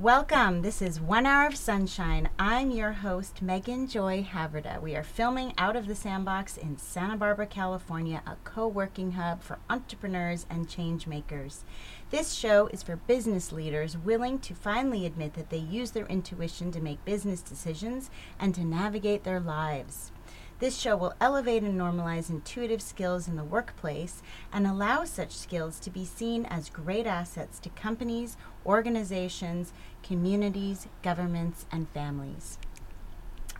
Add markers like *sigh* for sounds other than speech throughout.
Welcome. This is One Hour of Sunshine. I'm your host, Megan Joy Haverda. We are filming out of the sandbox in Santa Barbara, California, a co working hub for entrepreneurs and change makers. This show is for business leaders willing to finally admit that they use their intuition to make business decisions and to navigate their lives. This show will elevate and normalize intuitive skills in the workplace and allow such skills to be seen as great assets to companies, organizations, communities, governments, and families.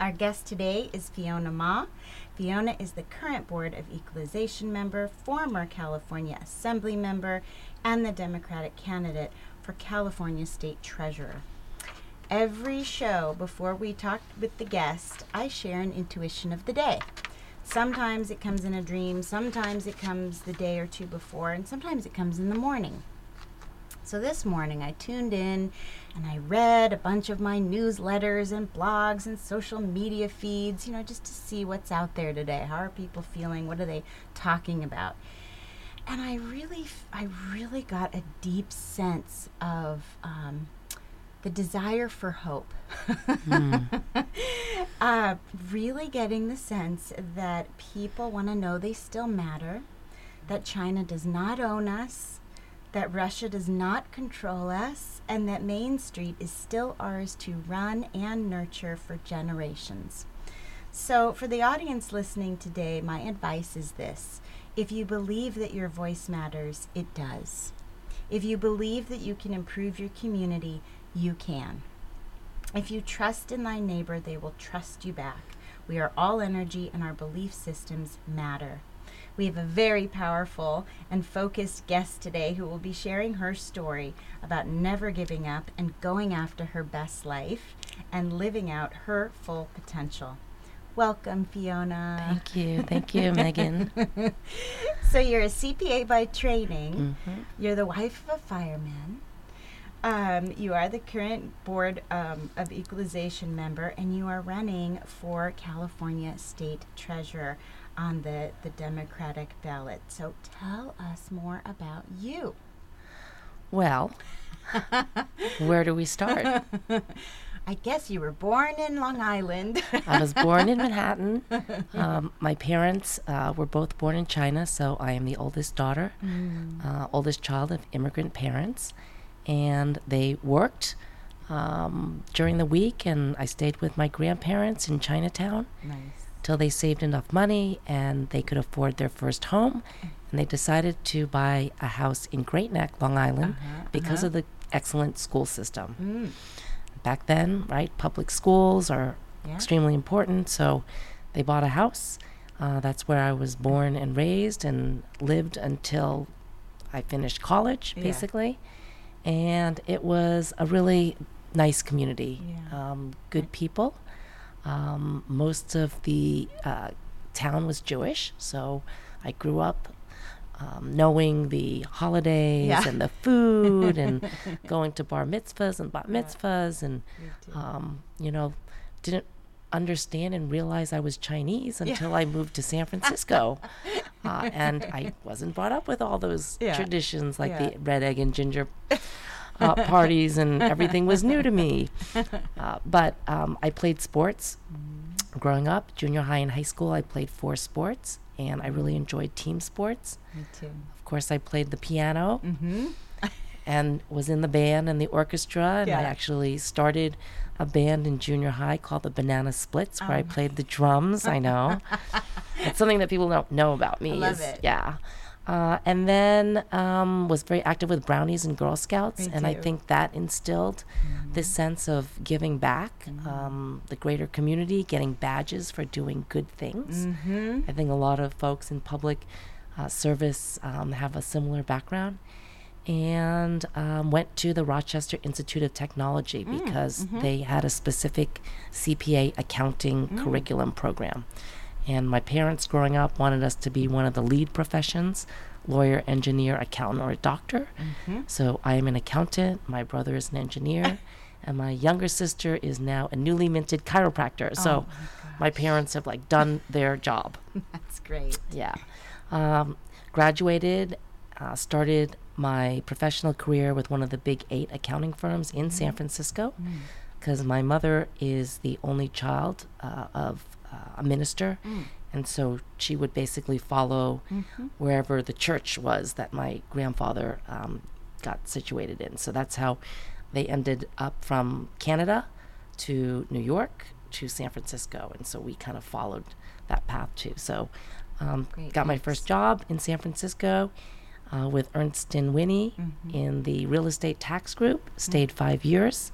Our guest today is Fiona Ma. Fiona is the current Board of Equalization member, former California Assembly member, and the Democratic candidate for California State Treasurer. Every show, before we talk with the guest, I share an intuition of the day. Sometimes it comes in a dream, sometimes it comes the day or two before, and sometimes it comes in the morning. So this morning I tuned in and I read a bunch of my newsletters and blogs and social media feeds, you know, just to see what's out there today. How are people feeling? What are they talking about? And I really, I really got a deep sense of um, the desire for hope. mm. *laughs* uh, really getting the sense that people want to know they still matter, that China does not own us, that Russia does not control us, and that Main Street is still ours to run and nurture for generations. So, for the audience listening today, my advice is this if you believe that your voice matters, it does. If you believe that you can improve your community, you can. If you trust in thy neighbor, they will trust you back. We are all energy, and our belief systems matter. We have a very powerful and focused guest today who will be sharing her story about never giving up and going after her best life and living out her full potential. Welcome, Fiona. Thank you. *laughs* Thank you, Megan. *laughs* so, you're a CPA by training, mm-hmm. you're the wife of a fireman. Um, you are the current Board um, of Equalization member, and you are running for California State Treasurer on the, the Democratic ballot. So tell us more about you. Well, *laughs* where do we start? *laughs* I guess you were born in Long Island. *laughs* I was born in Manhattan. Um, my parents uh, were both born in China, so I am the oldest daughter, mm. uh, oldest child of immigrant parents and they worked um, during the week, and I stayed with my grandparents in Chinatown. Nice. Till they saved enough money and they could afford their first home, and they decided to buy a house in Great Neck, Long Island, uh-huh, because uh-huh. of the excellent school system. Mm. Back then, right, public schools are yeah. extremely important, so they bought a house. Uh, that's where I was born and raised and lived until I finished college, yeah. basically and it was a really nice community. Yeah. Um, good people. Um, most of the uh, town was Jewish, so I grew up um, knowing the holidays yeah. and the food and *laughs* going to bar mitzvahs and bat mitzvahs and um, you know didn't understand and realize I was Chinese until yeah. I moved to San Francisco. *laughs* uh, and I wasn't brought up with all those yeah. traditions like yeah. the red egg and ginger *laughs* uh, parties, and everything was new to me. Uh, but um, I played sports mm. growing up, junior high and high school. I played four sports, and I really enjoyed team sports. Me too. Of course, I played the piano. Mm-hmm. and was in the band and the orchestra, and I actually started a band in junior high called the Banana Splits, where I oh. played the drums. I know *laughs* it's something that people don't know about me. I love is, it. Yeah. Uh, and then um, was very active with brownies and Girl Scouts, and I think that instilled mm-hmm. this sense of giving back, mm-hmm. um, the greater community, getting badges for doing good things. Mm-hmm. I think a lot of folks in public uh, service um, have a similar background and um, went to the Rochester Institute of Technology mm, because mm-hmm. they had a specific CPA accounting mm. curriculum program. And my parents growing up wanted us to be one of the lead professions lawyer, engineer, accountant, or a doctor. Mm-hmm. So I am an accountant, my brother is an engineer, *laughs* and my younger sister is now a newly minted chiropractor. Oh so my, my, parents have like done their job. *laughs* That's great. Yeah. Um, graduated, uh, started my professional career with one of the big eight accounting firms in San Francisco because my mother is the only child uh, of uh, a minister. And so she would basically follow wherever the church was that my grandfather um, got situated in. So that's how they ended up from Canada to New York to San Francisco. And so we kind of followed that path too. So um, got my first job in San Francisco uh, with Ernst and Whinney Mm-hmm. in the real estate tax group. Stayed five years.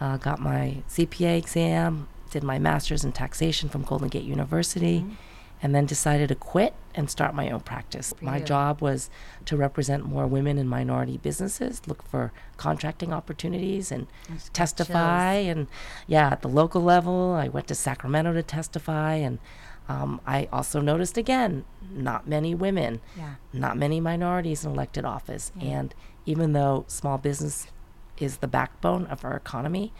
Uh, got my CPA exam. Did my master's in taxation from Golden Gate University, Mm-hmm. and then decided to quit and start my own practice. For my you. job was to represent more women in minority businesses, look for contracting opportunities, and testify. And yeah, at the local level, I went to Sacramento to testify, and um, I also noticed again, not many women Yeah. not many minorities in elected office. And even though small business is the backbone of our economy,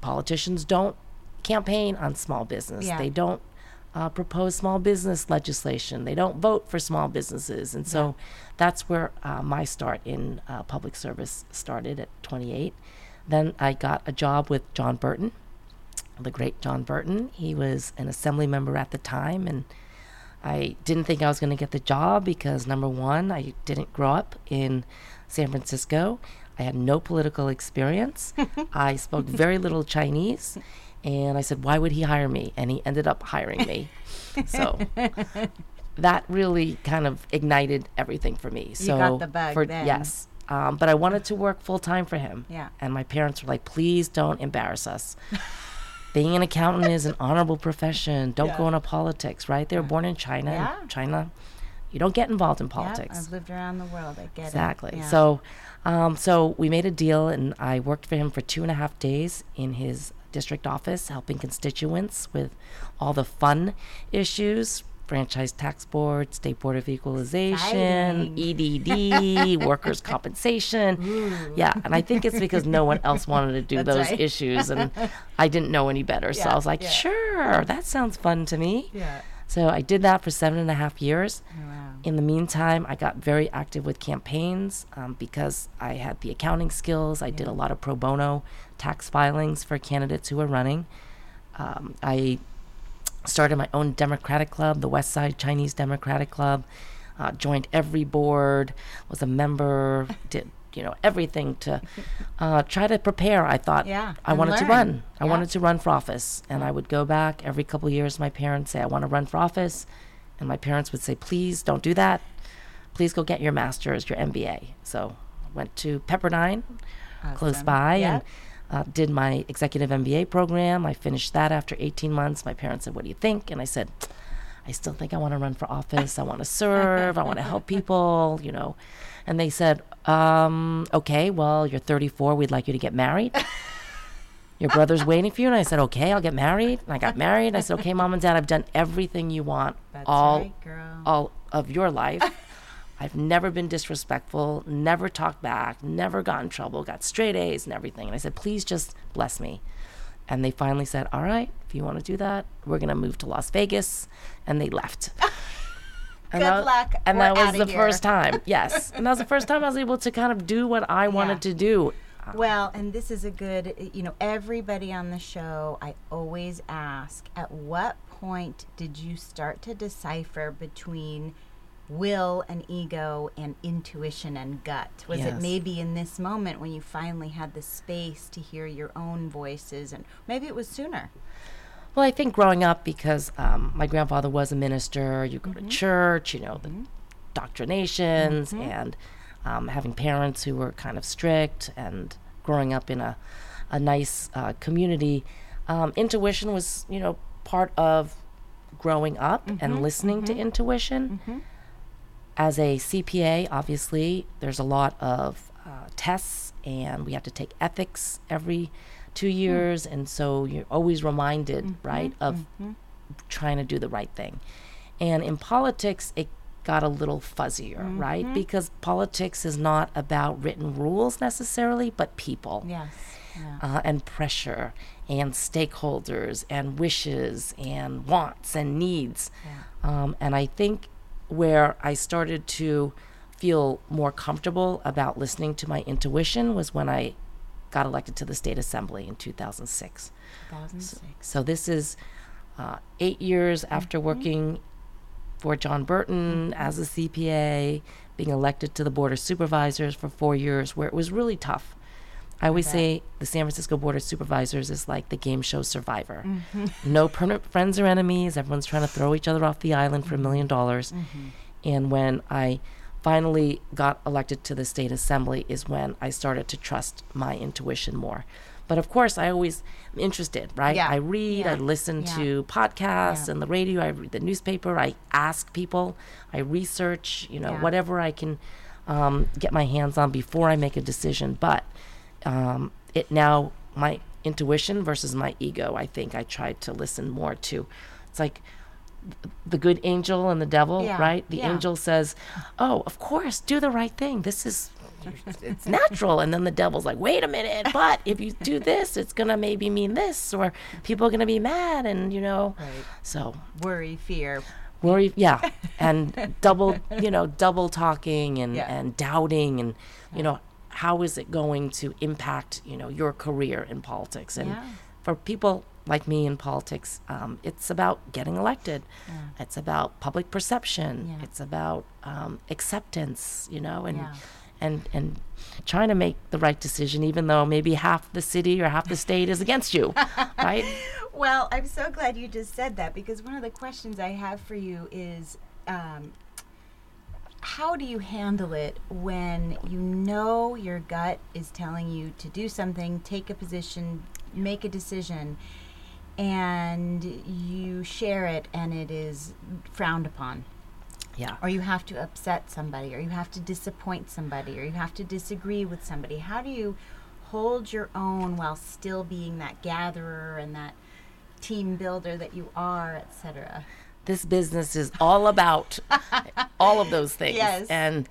politicians don't campaign on small business. Yeah. They don't uh, propose small business legislation. They don't vote for small businesses. And so that's where uh, my start in uh, public service started at 28. Then I got a job with John Burton, the great John Burton. He was an assembly member at the time and I didn't think I was going to get the job because number one, I didn't grow up in San Francisco. I had no political experience. *laughs* I spoke very little Chinese. And I said, why would he hire me? And he ended up hiring me. so *laughs* that really kind of ignited everything for me. So got the bug for, then. Yes. Um, but I wanted to work full time for him. Yeah. And my parents were like, please don't embarrass us. *laughs* Being an accountant is an *laughs* honorable profession. Don't go into politics, right? They were born in China. Yeah. China, you don't get involved in Yeah, politics. I've lived around the world. I get Exactly. it. Yeah. So, um, so we made a deal, and I worked for him for two and a half days in his district office, helping constituents with all the fun issues. Franchise tax board, state board of equalization, EDD, *laughs* workers' compensation. Yeah, and I think it's because no one else wanted to do *laughs* That's those right. issues, and *laughs* I didn't know any better. So I was like, yeah. sure, that sounds fun to me. yeah. So I did that for seven and a half years. Oh, wow. In the meantime, I got very active with campaigns um, because I had the accounting skills. I did a lot of pro bono tax filings for candidates who were running. Um, I started my own Democratic club, the West Side Chinese Democratic Club. Uh, joined every board, was a member, did you know everything to uh, try to prepare. I thought Yeah, I wanted to learn. run. I Yeah. wanted to run for office, and I would go back every couple of years. My parents say I want to run for office, and my parents would say, "Please don't do that. Please go get your master's, your MBA." So I went to Pepperdine, close by, Yeah. and uh, did my executive MBA program. I finished that after 18 months. My parents said, "What do you think?" And I said, "I still think I want to run for office. I want to serve. I want to help people." You know, and they said, um, "Okay, well, you're 34. We'd like you to get married." Your brother's waiting for you, and I said, "Okay, I'll get married." And I got married. I said, "Okay, mom and dad, I've done everything you want That's all right, girl. all of your life. I've never been disrespectful, never talked back, never got in trouble, got straight A's and everything. And I said, please just bless me. And they finally said, all right, if you want to do that, we're going to move to Las Vegas. And they left. *laughs* And Good that, luck. And that was the here. first time. Yes. *laughs* and that was the first time I was able to kind of do what I wanted to do. Well, and this is a good, you know, everybody on the show, I always ask, at what point did you start to decipher between will and ego and intuition and gut? Was it maybe in this moment when you finally had the space to hear your own voices and maybe it was sooner? Well, I think growing up, because um, my grandfather was a minister, you go Mm-hmm. to church, you know, the doctrinations, and um, having parents who were kind of strict, and growing up in a, a nice uh, community, um, intuition was, you know, part of growing up Mm-hmm. and listening to intuition. As a CPA, obviously, there's a lot of uh, tests, and we have to take ethics every two Hmm. years, and so you're always reminded, Mm-hmm. right, of trying to do the right thing. And in politics, it got a little fuzzier, Mm-hmm. right? Because politics is not about written rules necessarily, but people Yes. Yeah. uh, and pressure and stakeholders and wishes and wants and needs. Yeah. Um, and I think where I started to feel more comfortable about listening to my intuition was when I got elected to the state assembly in 2006. 2006. So this is uh, eight years after working for John Burton as a CPA, being elected to the Board of Supervisors for four years, where it was really tough. I always say the San Francisco Board of Supervisors is like the game show Survivor. Mm-hmm. No permanent friends or enemies. Everyone's trying to throw each other off the island for a million mm-hmm. dollars. Mm-hmm. And when I finally got elected to the state assembly, is when I started to trust my intuition more. But of course, I always am interested, right? Yeah. I read, yeah. I listen Yeah. to podcasts and the radio, I read the newspaper, I ask people, I research, you know, whatever I can um, get my hands on before I make a decision. But um, it now, my intuition versus my ego, I think I tried to listen more to. It's like the good angel and the devil, Yeah, right? The yeah. angel says, "Oh, of course, do the right thing. This is it's natural." And then the devil's like, "Wait a minute, but if you do this, it's going to maybe mean this or people are going to be mad and, you know." Right. So, Worry, fear. worry, yeah. *laughs* And double, you know, double talking and Yeah. and doubting and, you know, how is it going to impact, you know, your career in politics? And Yeah. for people like me in politics, um, it's about getting elected. It's about public perception. Yeah. It's about um, acceptance, you know, and Yeah. and and trying to make the right decision, even though maybe half the city or half the state is against you, *laughs* right? Well, I'm so glad you just said that because one of the questions I have for you is um, how do you handle it when you know your gut is telling you to do something, take a position, make a decision, and you share it and it is frowned upon? Yeah. or you have to upset somebody, or you have to disappoint somebody, or you have to disagree with somebody. How do you hold your own while still being that gatherer and that team builder that you are, etc.? This business is all about *laughs* all of those things. Yes. And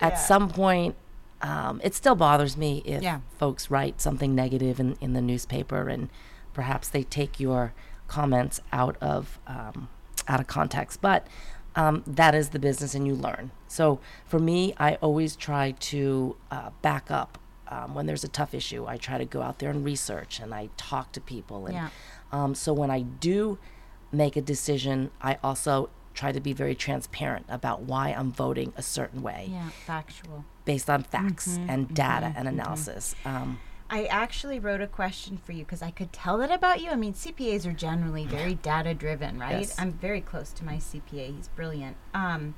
at Yeah. some point, um, it still bothers me if Yeah. folks write something negative in, in the newspaper and perhaps they take your comments out of um, out of context. But um, that is the business, and you learn. So for me, I always try to uh, back up. Um, when there's a tough issue, I try to go out there and research, and I talk to people. And Yeah. um, so when I do make a decision, I also try to be very transparent about why I'm voting a certain way Yeah, factual. based on facts Mm-hmm, and data and analysis. Um, I actually wrote a question for you because I could tell that about you. I mean, CPAs are generally very data driven, right? Yes. I'm very close to my CPA. He's brilliant. Um,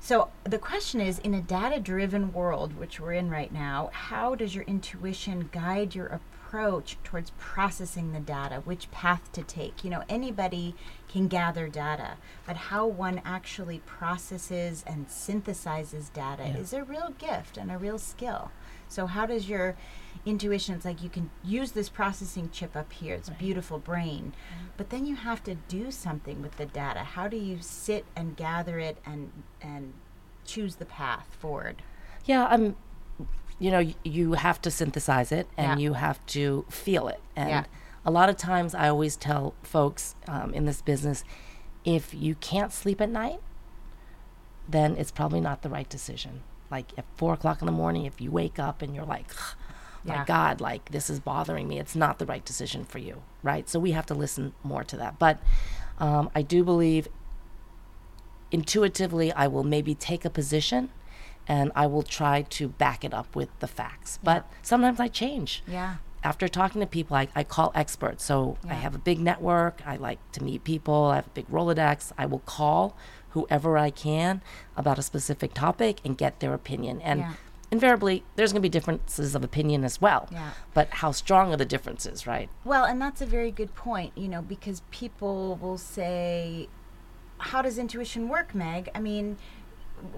so the question is in a data driven world, which we're in right now, how does your intuition guide your approach towards processing the data, which path to take? You know, anybody can gather data, but how one actually processes and synthesizes data Yeah. is a real gift and a real skill. So how does your intuition it's like you can use this processing chip up here it's a beautiful brain but then you have to do something with the data how do you sit and gather it and and choose the path forward yeah, I'm. You know, you have to synthesize it and Yeah. you have to feel it. And Yeah. a lot of times, I always tell folks um, in this business, if you can't sleep at night, then it's probably not the right decision. Like at four o'clock in the morning, if you wake up and you're like, my Yeah. God, like this is bothering me, it's not the right decision for you, right? So we have to listen more to that. But um, I do believe intuitively, I will maybe take a position and I will try to back it up with the facts. But sometimes I change yeah after talking to people, I, I call experts. So I have a big network. I like to meet people. I have a big Rolodex. I will call whoever I can about a specific topic and get their opinion. And Yeah. invariably, there's going to be differences of opinion as well. Yeah. But how strong are the differences, right? well and that's a very good point you know because people will say how does intuition work meg i mean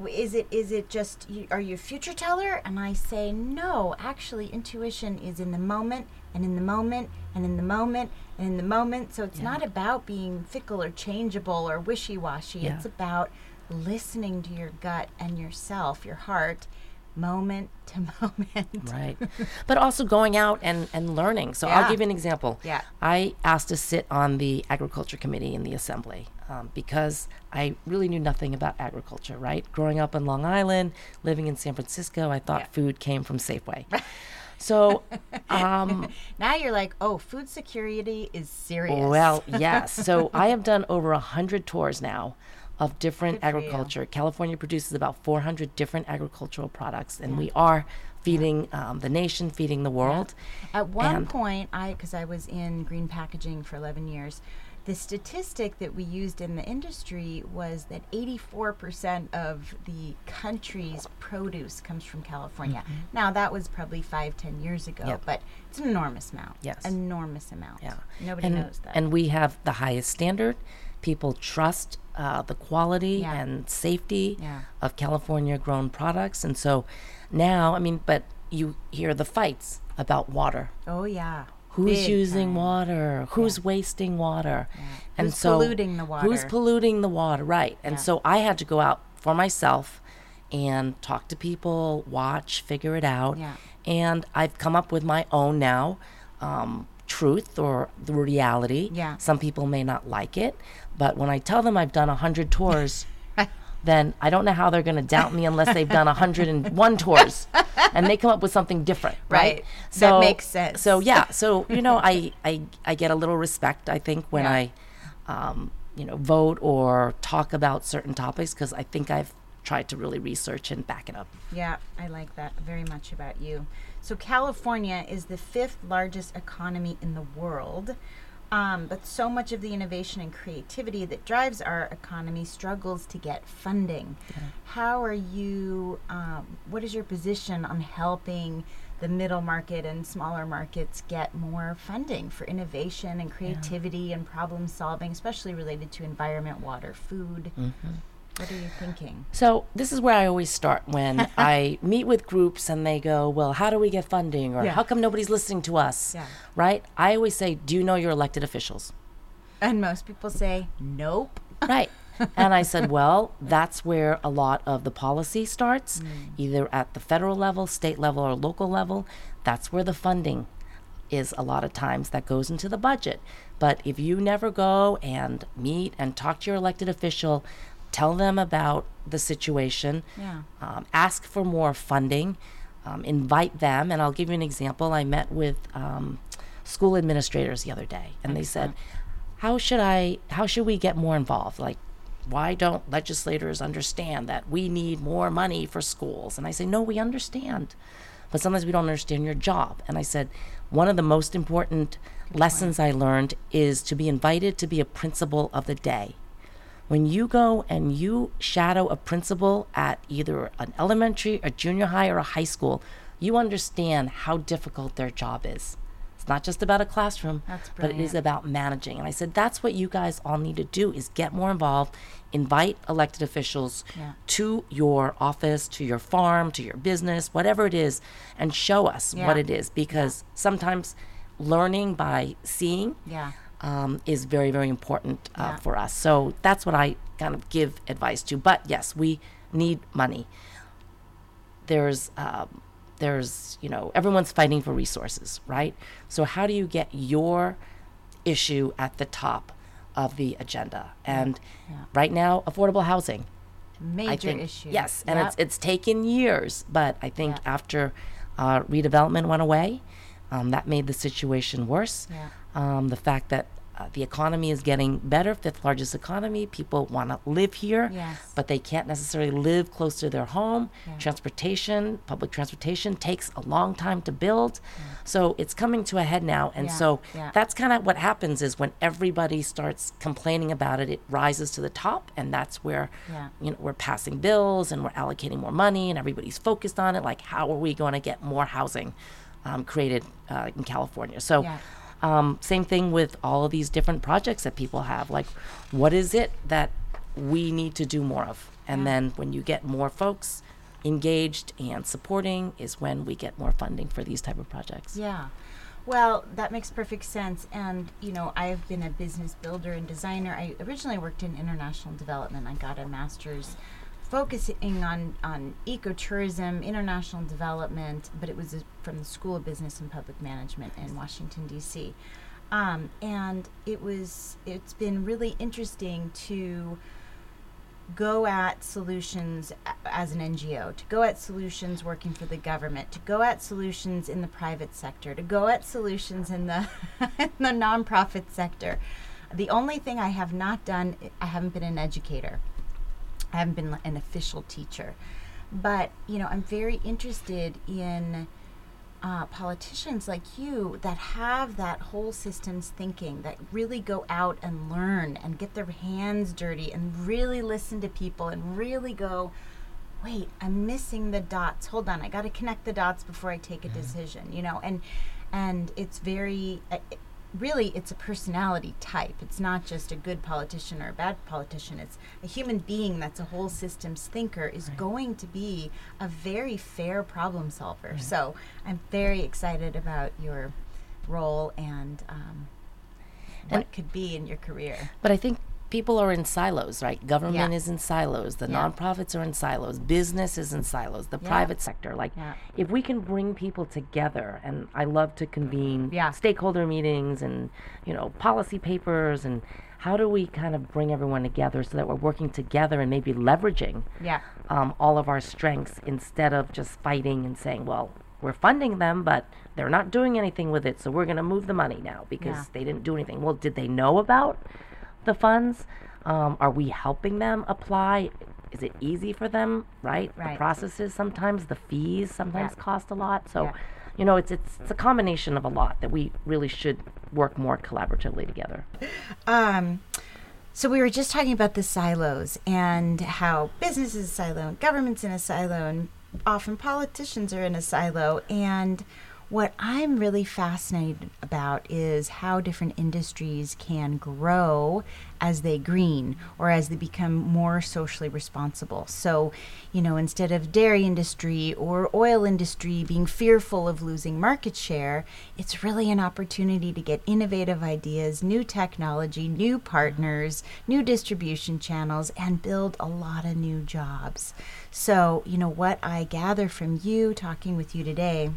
is it is it just you, are you a future teller and i say no actually intuition is in the moment and in the moment and in the moment and in the moment so it's Yeah. not about being fickle or changeable or wishy-washy Yeah. it's about listening to your gut and yourself your heart moment to *laughs* moment Right. but also going out and, and learning. So Yeah. I'll give you an example. Yeah. I asked to sit on the agriculture committee in the assembly. Um, because I really knew nothing about agriculture, right? Growing up in Long Island, living in San Francisco, I thought Yeah. food came from Safeway. *laughs* so, um, *laughs* Now you're like, oh, food security is serious. well, *laughs* yes. So I have done over a hundred tours now of different you. agriculture. California produces about 400 different agricultural products, and we are feeding um, the nation, feeding the world. At one And- point, I because I was in green packaging for 11 years, the statistic that we used in the industry was that 84% of the country's produce comes from California. Now that was probably five, ten years ago, Mm-hmm. Yep. but it's an enormous amount. Yes. enormous amount. Yeah. nobody and, knows that. And we have the highest standard. People trust uh, the quality Yeah. and safety Yeah. of California grown products. And so now, I mean, but you hear the fights about water. oh yeah, Who's Big using time. water? Who's wasting water? And Who's so polluting the Who's polluting the water? Right. And Yeah. so I had to go out for myself and talk to people, watch, figure it out. Yeah. And I've come up with my own now um, truth or the reality. Yeah. Some people may not like it, but when I tell them I've done a hundred tours. Then I don't know how they're going to doubt me unless they've done 101 tours, and they come up with something different, right? Right. That makes sense. So yeah, so you know, I I I get a little respect. I think when Yeah. I, um, you know, vote or talk about certain topics because I think I've tried to really research and back it up. Yeah, I like that very much about you. So, California is the fifth largest economy in the world, um, but so much of the innovation and creativity that drives our economy struggles to get funding. How are you, um, what is your position on helping the middle market and smaller markets get more funding for innovation and creativity and problem solving, especially related to environment, water, food? What are you thinking? So this is where I always start when *laughs* I meet with groups and they go, "Well, how do we get funding?" or Yeah. "How come nobody's listening to us?" Yeah. Right? I always say, "Do you know your elected officials?" And most people say, nope. *laughs* right. And I said, well, that's where a lot of the policy starts, hmm. either at the federal level, state level, or local level. That's where the funding is a lot of times that goes into the budget. But if you never go and meet and talk to your elected official, tell them about the situation, Yeah. um, ask for more funding, um, invite them. And I'll give you an example. I met with um, school administrators the other day, and they said, "How should I? How should we get more involved? Like, why don't legislators understand that we need more money for schools?" And I say, "No, we understand." But sometimes we don't understand your job. And I said, one of the most important lessons I learned is to be invited to be a principal of the day when you go and you shadow a principal at either an elementary, a junior high, or a high school, you understand how difficult their job is. It's not just about a classroom, but it is about managing. And I said that's what you guys all need to do is get more involved, invite elected officials Yeah. to your office, to your farm, to your business, whatever it is, and show us what it is because sometimes learning by seeing Yeah. Um, is very, very important uh, Yeah. for us. So that's what I kind of give advice to. But yes, we need money. There's, um, there's, you know, everyone's fighting for resources, right? So how do you get your issue at the top of the agenda? And Yeah. right now, affordable housing. Major I think issue. yes, and Yep. it's it's taken years, but I think Yeah. after uh, redevelopment went away, um, that made the situation worse. Yeah. Um, the fact that uh, the economy is getting better, fifth largest economy, people want to live here, Yes. but they can't necessarily live close to their home. Yeah. Transportation, public transportation takes a long time to build, so it's coming to a head now, and Yeah, so yeah. that's kind of what happens is when everybody starts complaining about it, it rises to the top, and that's where Yeah. you know we're passing bills and we're allocating more money, and everybody's focused on it. Like, how are we going to get more housing um, created uh, in California? So. Yeah. Um, same thing with all of these different projects that people have. Like, what is it that we need to do more of? And Yeah. then when you get more folks engaged and supporting, is when we get more funding for these type of projects. Yeah. Well, that makes perfect sense. And, you know, I've been a business builder and designer. I originally worked in international development. I got a master's focusing on, on ecotourism, international development, but it was a, from the School of Business and Public Management in Washington, D.C. Um, and it was it's been really interesting to go at solutions as an NGO, to go at solutions working for the government, to go at solutions in the private sector, to go at solutions in the *laughs* in the nonprofit sector. The only thing I have not done, I haven't been an educator. I haven't been an official teacher. But, you know, I'm very interested in uh, politicians like you that have that whole systems thinking, that really go out and learn and get their hands dirty and really listen to people and really go, wait, I'm missing the dots. Hold on, I got to connect the dots before I take a decision, you know, and and it's very uh, it- really it's a personality type. It's not just a good politician or a bad politician. It's a human being that's a whole systems thinker is going to be a very fair problem solver. So I'm very excited about your role and um, what And- could be in your career. But I think people are in silos, right? Government Yeah. is in silos. The Yeah. nonprofits are in silos. Business is in silos. The Yeah. private sector. Like, if we can bring people together, and I love to convene Yeah. stakeholder meetings and, you know, policy papers, and how do we kind of bring everyone together so that we're working together and maybe leveraging Yeah. um, all of our strengths instead of just fighting and saying, well, we're funding them, but they're not doing anything with it, so we're going to move the money now because they didn't do anything. Well, did they know about the funds? Um, are we helping them apply? Is it easy for them? Right. The processes sometimes, the fees sometimes Yeah. cost a lot. So, Yeah. you know, it's, it's it's a combination of a lot that we really should work more collaboratively together. Um, so we were just talking about the silos and how business is a silo and government's in a silo and often politicians are in a silo and what I'm really fascinated about is how different industries can grow as they green or as they become more socially responsible. So, you know, instead of dairy industry or oil industry being fearful of losing market share, it's really an opportunity to get innovative ideas, new technology, new partners, new distribution channels, and build a lot of new jobs. So, you know, what I gather from you talking with you today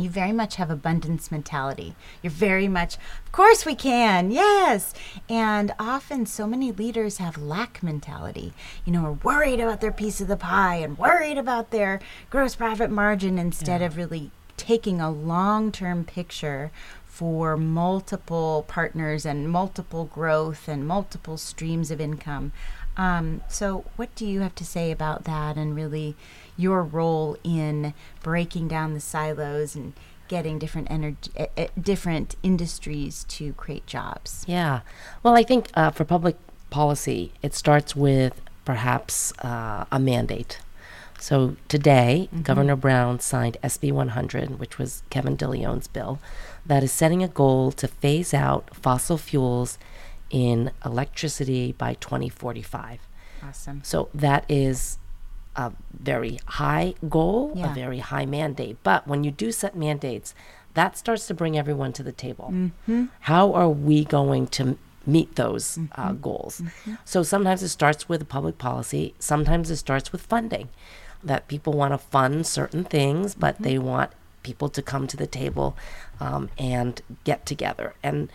you very much have abundance mentality. You're very much, of course we can, yes. And often so many leaders have lack mentality. You know, are worried about their piece of the pie and worried about their gross profit margin instead of really taking a long term picture for multiple partners and multiple growth and multiple streams of income. Um, so, what do you have to say about that and really your role in breaking down the silos and getting different energy, uh, uh, different industries to create jobs? Yeah. Well, I think uh, for public policy, it starts with perhaps uh, a mandate. So today, Governor Brown signed SB 100, which was Kevin DeLeon's bill, that is setting a goal to phase out fossil fuels in electricity by 2045. Awesome. So that is a very high goal, Yeah. a very high mandate. But when you do set mandates, that starts to bring everyone to the table. Mm-hmm. How are we going to meet those uh, mm-hmm. Mm-hmm. goals? So sometimes it starts with public policy, sometimes it starts with funding. That people want to fund certain things, but they want people to come to the table um, and get together. And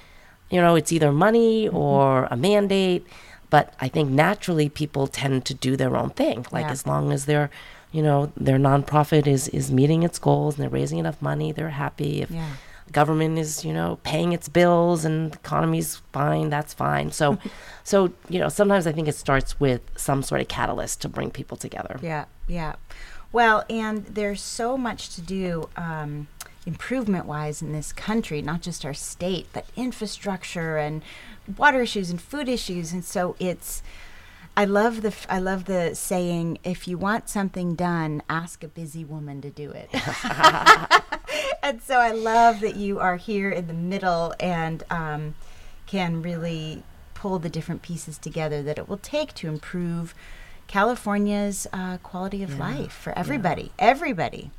you know, it's either money or a mandate, but I think naturally people tend to do their own thing. Like Yeah. as long as their, you know, their nonprofit is is meeting its goals and they're raising enough money, they're happy. If Yeah. government is, you know, paying its bills and the economy's fine, that's fine. So, *laughs* so you know, sometimes I think it starts with some sort of catalyst to bring people together. Yeah, yeah. Well, and there's so much to do um, improvement wise in this country, not just our state, but infrastructure and water issues and food issues. And so it's. I love the I love the saying if you want something done ask a busy woman to do it. *laughs* and so I love that you are here in the middle and um, can really pull the different pieces together that it will take to improve California's uh, quality of life for everybody. Everybody.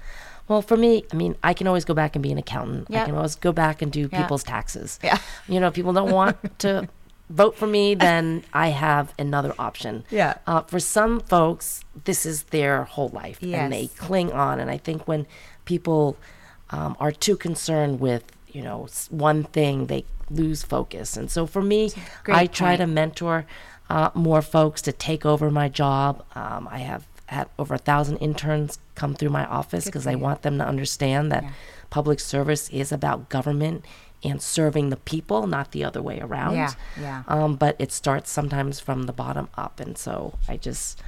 Well, for me, I mean, I can always go back and be an accountant. I can always go back and do Yeah. people's taxes. Yeah. You know, if people don't want *laughs* to vote for me, then I have another option. Yeah. Uh, for some folks, this is their whole life, and they cling on. And I think when people um, are too concerned with you know one thing they lose focus and so for me great i try point. to mentor uh, more folks to take over my job um, i have had over a thousand interns come through my office because i want them to understand that Yeah. public service is about government and serving the people not the other way around Yeah, yeah. um, but it starts sometimes from the bottom up and so i just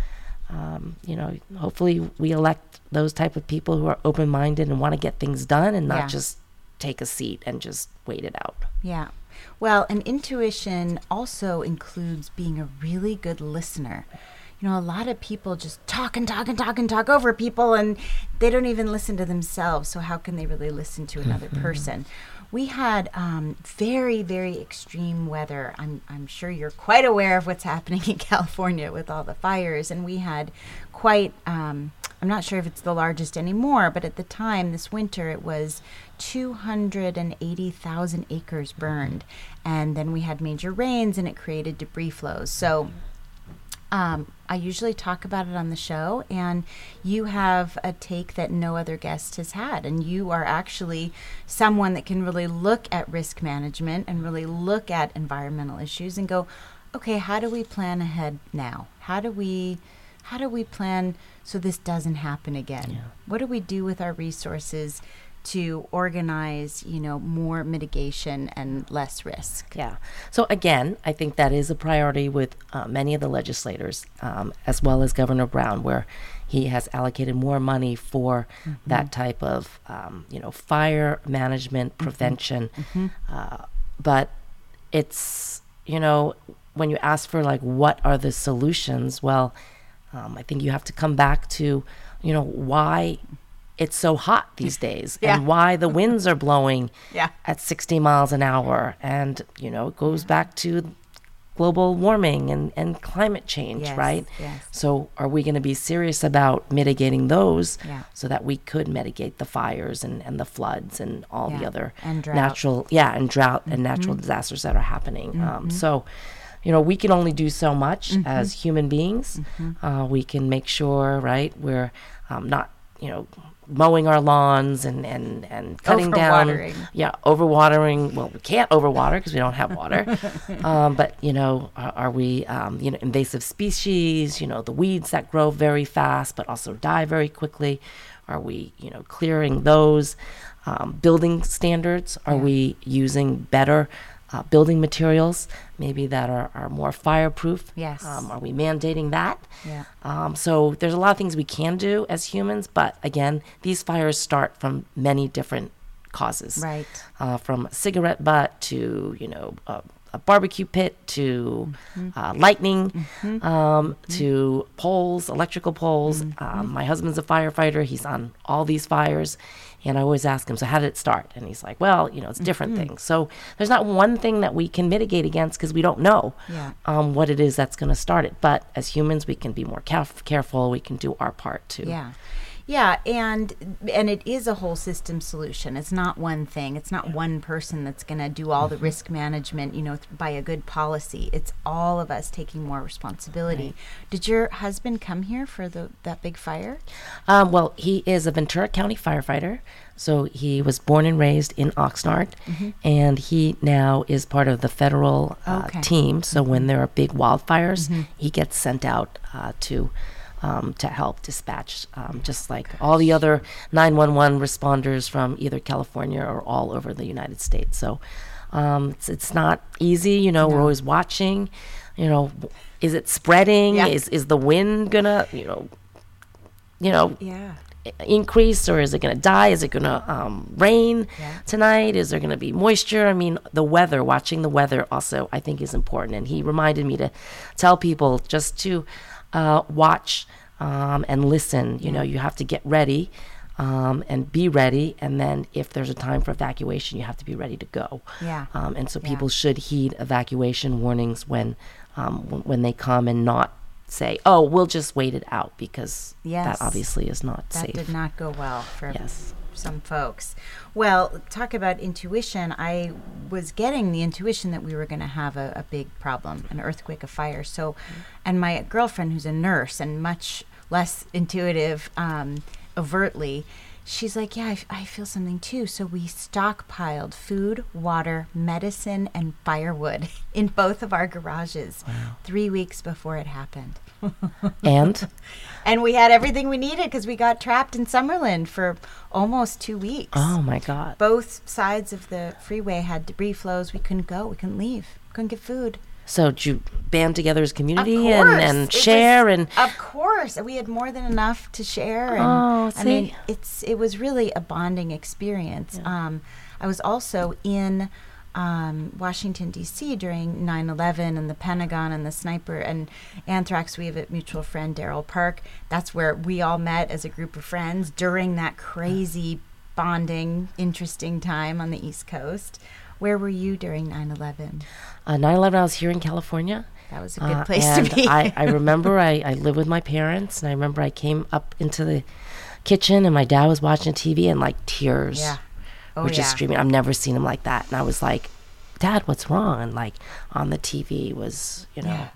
um, you know hopefully we elect those type of people who are open-minded and want to get things done and not Yeah. just take a seat and just wait it out Yeah. Well, and intuition also includes being a really good listener. You know, a lot of people just talk and talk and talk and talk over people and they don't even listen to themselves. So, how can they really listen to another person? We had um, very, very extreme weather. I'm, I'm sure you're quite aware of what's *laughs* happening in California with all the fires. And we had quite, um, I'm not sure if it's the largest anymore, but at the time, this winter, it was 280,000 acres burned. And then we had major rains and it created debris flows. So um, I usually talk about it on the show, and you have a take that no other guest has had. And you are actually someone that can really look at risk management and really look at environmental issues and go, okay, how do we plan ahead now? How do we how do we plan so this doesn't happen again? What do we do with our resources to organize, you know, more mitigation and less risk? Yeah. So again, I think that is a priority with uh, many of the legislators, um, as well as Governor Brown, where he has allocated more money for that type of, um, you know, fire management prevention. Uh, but it's, you know, when you ask for like what are the solutions, well, um, I think you have to come back to, you know, why it's so hot these *laughs* days Yeah. and why the winds are blowing *laughs* Yeah. at 60 miles an hour. And, you know, it goes back to global warming and, and climate change, Yes, right? yes. So, are we going to be serious about mitigating those Yeah. so that we could mitigate the fires and, and the floods and all the Yeah, other drought. Mm-hmm. natural, yeah, and drought and natural disasters that are happening? Um, so, you know, we can only do so much Mm-hmm. as human beings. Uh, we can make sure, right, we're um, not, you know, mowing our lawns and, and, and cutting down. Overwatering. Yeah, overwatering. Well, we can't overwater because we don't have water. *laughs* um, but, you know, are, are we, um, you know, invasive species, you know, the weeds that grow very fast but also die very quickly? Are we, you know, clearing those? Um, building standards, are Yeah. we using better uh, building materials, maybe that are, are more fireproof? Yes. Um, are we mandating that? Yeah. Um, so there's a lot of things we can do as humans, but again, these fires start from many different causes. Right. Uh, from a cigarette butt to you know a, a barbecue pit to Mm-hmm. uh, lightning um, to poles, electrical poles. Mm-hmm. Um, my husband's a firefighter. He's on all these fires. And I always ask him, so how did it start? And he's like, well, you know, it's different Mm-hmm. things. So there's not one thing that we can mitigate against because we don't know Yeah. um, what it is that's going to start it. But as humans, we can be more caref- careful. We can do our part too. Yeah. Yeah, and and it is a whole system solution. It's not one thing. It's not one person that's going to do all the risk management, you know, th- by a good policy. It's all of us taking more responsibility. Did your husband come here for the that big fire? Um, well, he is a Ventura County firefighter. So he was born and raised in Oxnard, and he now is part of the federal uh, Okay. team. So when there are big wildfires, he gets sent out uh, to um, to help dispatch, um, just like all the other 911 responders from either California or all over the United States. So um, it's, it's not easy. You know, we're always watching. You know, is it spreading? Yeah. Is is the wind gonna you know you know Yeah. increase or is it to die? Is it to um, rain Yeah. tonight? Is there to be moisture? I mean, the weather, watching the weather also, I think is important. And he reminded me to tell people just to uh, watch um, and listen. You know, you have to get ready. Um, and be ready, and then if there's a time for evacuation, you have to be ready to go. Yeah. Um, and so Yeah. people should heed evacuation warnings when um, w- when they come, and not say, "Oh, we'll just wait it out," because Yes. that obviously is not That safe. That did not go well for Yes. Some folks. Well, talk about intuition. I was getting the intuition that we were going to have a, a big problem, an earthquake, a fire. So, and my girlfriend, who's a nurse and much less intuitive, um, overtly, she's like, yeah, I, f- I feel something too. So we stockpiled food, water, medicine, and firewood *laughs* in both of our garages three weeks before it happened. *laughs* And And we had everything we needed because we got trapped in Summerland for almost two weeks. oh my God. Both sides of the freeway had debris flows. We couldn't go. We couldn't leave. Couldn't get food. So did you band together as community and, and it was- share and of course we had more than enough to share and Oh, i mean see? it's it was really a bonding experience um, i was also in um, washington d.c during 9-11 and the pentagon and the sniper and anthrax we have a mutual friend daryl park that's where we all met as a group of friends during that crazy bonding interesting time on the east coast where were you during 9-11 uh, 9/11? I was here in California. that was a good Uh, place to be I, I remember I, I lived with my parents, and I remember I came up into the kitchen, and my dad was watching TV, and like tears yeah oh were yeah just streaming. I've never seen him like that, and I was like, "Dad, what's wrong?" And like on the TV was, you know. Yeah.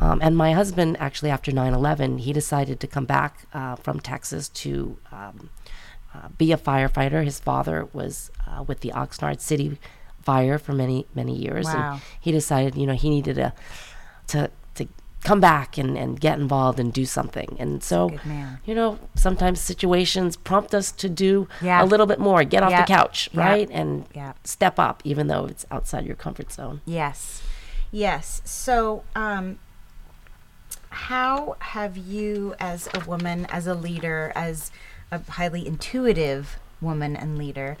Um, and my husband, actually, after 9 11, he decided to come back uh, from Texas to um, uh, be a firefighter. His father was uh, with the Oxnard City Fire for many, many years. Wow. And he decided, you know, he needed to, to come back and, and get involved and do something. And so, you know, sometimes situations prompt us to do Yeah. a little bit more, get off Yep. the couch, Yep. right? And Yep. step up, even though it's outside your comfort zone. Yes. Yes. So, um, how have you, as a woman, as a leader, as a highly intuitive woman and leader,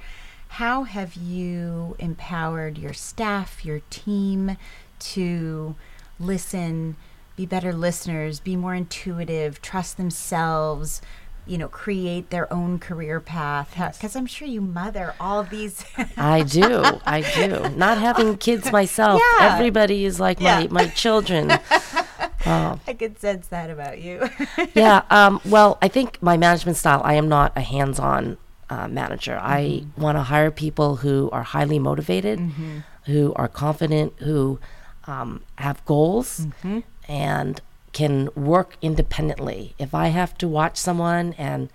how have you empowered your staff, your team to listen, be better listeners, be more intuitive, trust themselves? You know, create their own career path. Because I'm sure you mother all these. I do. I *laughs* do. Not having kids myself, Yeah. everybody is like Yeah. my, my children. *laughs* Oh, I could sense that about you. *laughs* yeah. Um, well, I think my management style, I am not a hands on uh, manager. I Mm-hmm. want to hire people who are highly motivated, Mm-hmm. who are confident, who um, have goals, Mm-hmm. And can work independently. If I have to watch someone and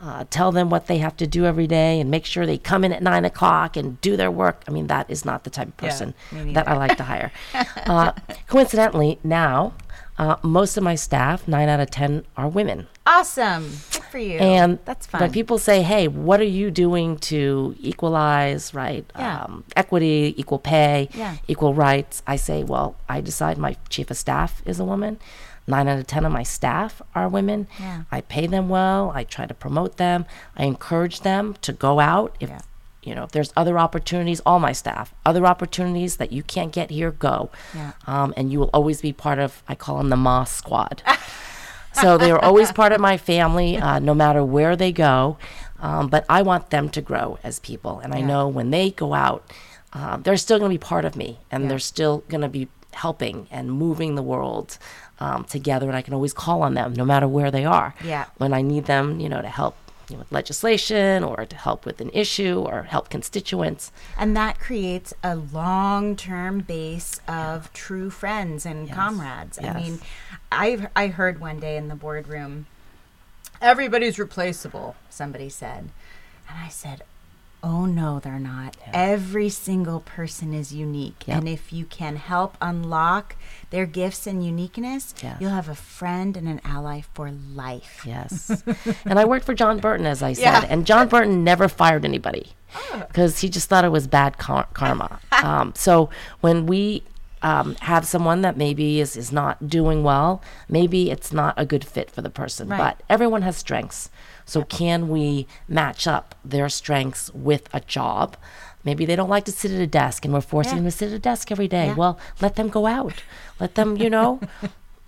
uh, tell them what they have to do every day and make sure they come in at nine o'clock and do their work. I mean, that is not the type of person me that I like to hire. *laughs* uh, coincidentally, now uh, most of my staff, nine out of ten, are women. Awesome. For you. And that's fun. When people say, "Hey, what are you doing to equalize, right? Yeah. Um, equity, equal pay, Yeah. equal rights?" I say, "Well, I decide my chief of staff is a woman. Nine out of ten of my staff are women. Yeah. I pay them well. I try to promote them. I encourage them to go out if." Yeah. You know, if there's other opportunities, all my staff, other opportunities that you can't get here, go. Yeah. Um, and you will always be part of, I call them the Moss Squad. *laughs* So they are always part of my family, uh, no matter where they go. Um, but I want them to grow as people. And I know when they go out, uh, they're still going to be part of me and Yeah. they're still going to be helping and moving the world um, together. And I can always call on them no matter where they are. Yeah. When I need them, you know, to help you know, with legislation or to help with an issue or help constituents. and that creates a long-term base of true friends and comrades. I mean, I I heard one day in the boardroom, everybody's replaceable. Somebody said, and I said, "Oh no, they're not. Every single person is unique, Yep. and if you can help unlock their gifts and uniqueness, you'll have a friend and an ally for life." Yes. *laughs* and I worked for John Burton, as I said. Yeah. And John Burton never fired anybody because he just thought it was bad car- karma. *laughs* um, so when we um, have someone that maybe is, is not doing well, maybe it's not a good fit for the person. Right. But everyone has strengths. So can we match up their strengths with a job? Maybe they don't like to sit at a desk and we're forcing Yeah. them to sit at a desk every day. Yeah. Well, let them go out. Let them, you know. *laughs*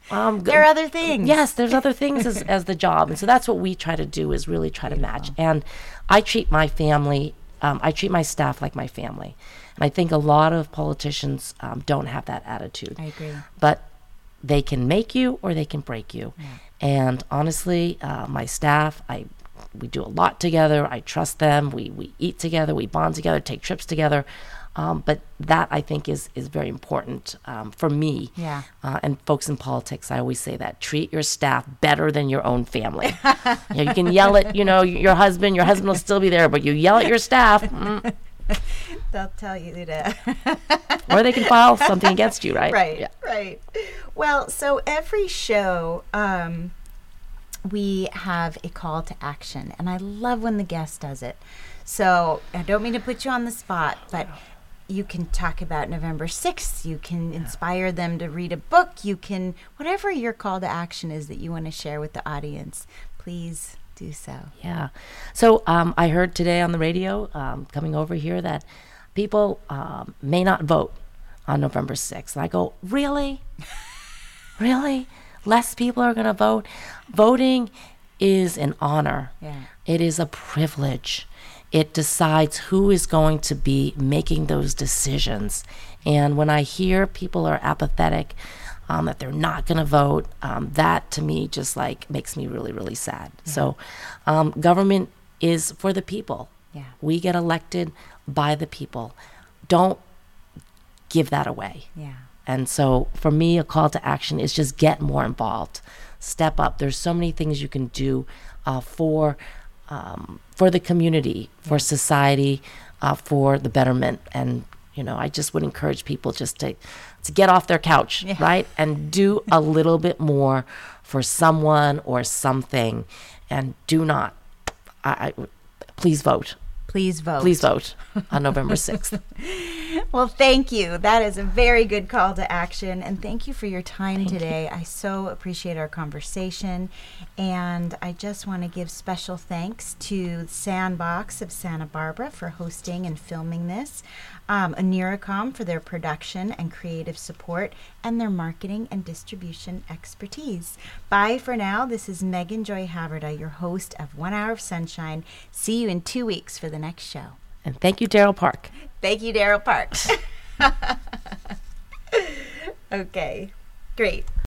Um, There are other things. Yes, there's other things as, *laughs* as the job, and so that's what we try to do is really try to match. And I treat my family, um, I treat my staff like my family, and I think a lot of politicians um, don't have that attitude. I agree. But they can make you or they can break you. And honestly, uh, my staff, I we do a lot together. I trust them. We we eat together. We bond together. Take trips together. Um, but that I think is is very important um, for me. Yeah. Uh, and folks in politics, I always say that treat your staff better than your own family. *laughs* you, know, you can yell at you know your husband. Your husband will still be there, but you yell at your staff, mm, *laughs* They'll tell you that. *laughs* or they can file something against you, right? right Yeah. right well so every show um, we have a call to action and i love when the guest does it so i don't mean to put you on the spot but you can talk about november 6th you can inspire them to read a book you can whatever your call to action is that you want to share with the audience please do so Yeah. So um, I heard today on the radio um, coming over here that people um, may not vote on November 6th. And I go, really? *laughs* really? Less people are going to vote? Voting is an honor. Yeah. It is a privilege. It decides who is going to be making those decisions. And when I hear people are apathetic, um, that they're not going to vote, um, that to me just like makes me really, really sad. So, um, government is for the people. Yeah. We get elected by the people. Don't give that away. yeah And so for me, a call to action is just get more involved, step up. There's so many things you can do uh, for um, for the community, for society, uh, for the betterment. And you know, I just would encourage people just to to get off their couch, Yeah. right, and do a little bit more for someone or something, and do not. I, I please vote. Please vote Please vote on November *laughs* sixth. Well, thank you. That is a very good call to action. And thank you for your time today. I so appreciate our conversation. And I just want to give special thanks to Sandbox of Santa Barbara for hosting and filming this, um, Aniricom for their production and creative support, and their marketing and distribution expertise. Bye for now. This is Megan Joy Haverda, your host of One Hour of Sunshine. See you in two weeks for the next show. And thank you, Daryl Park. Thank you, Daryl Parks. *laughs* okay, great.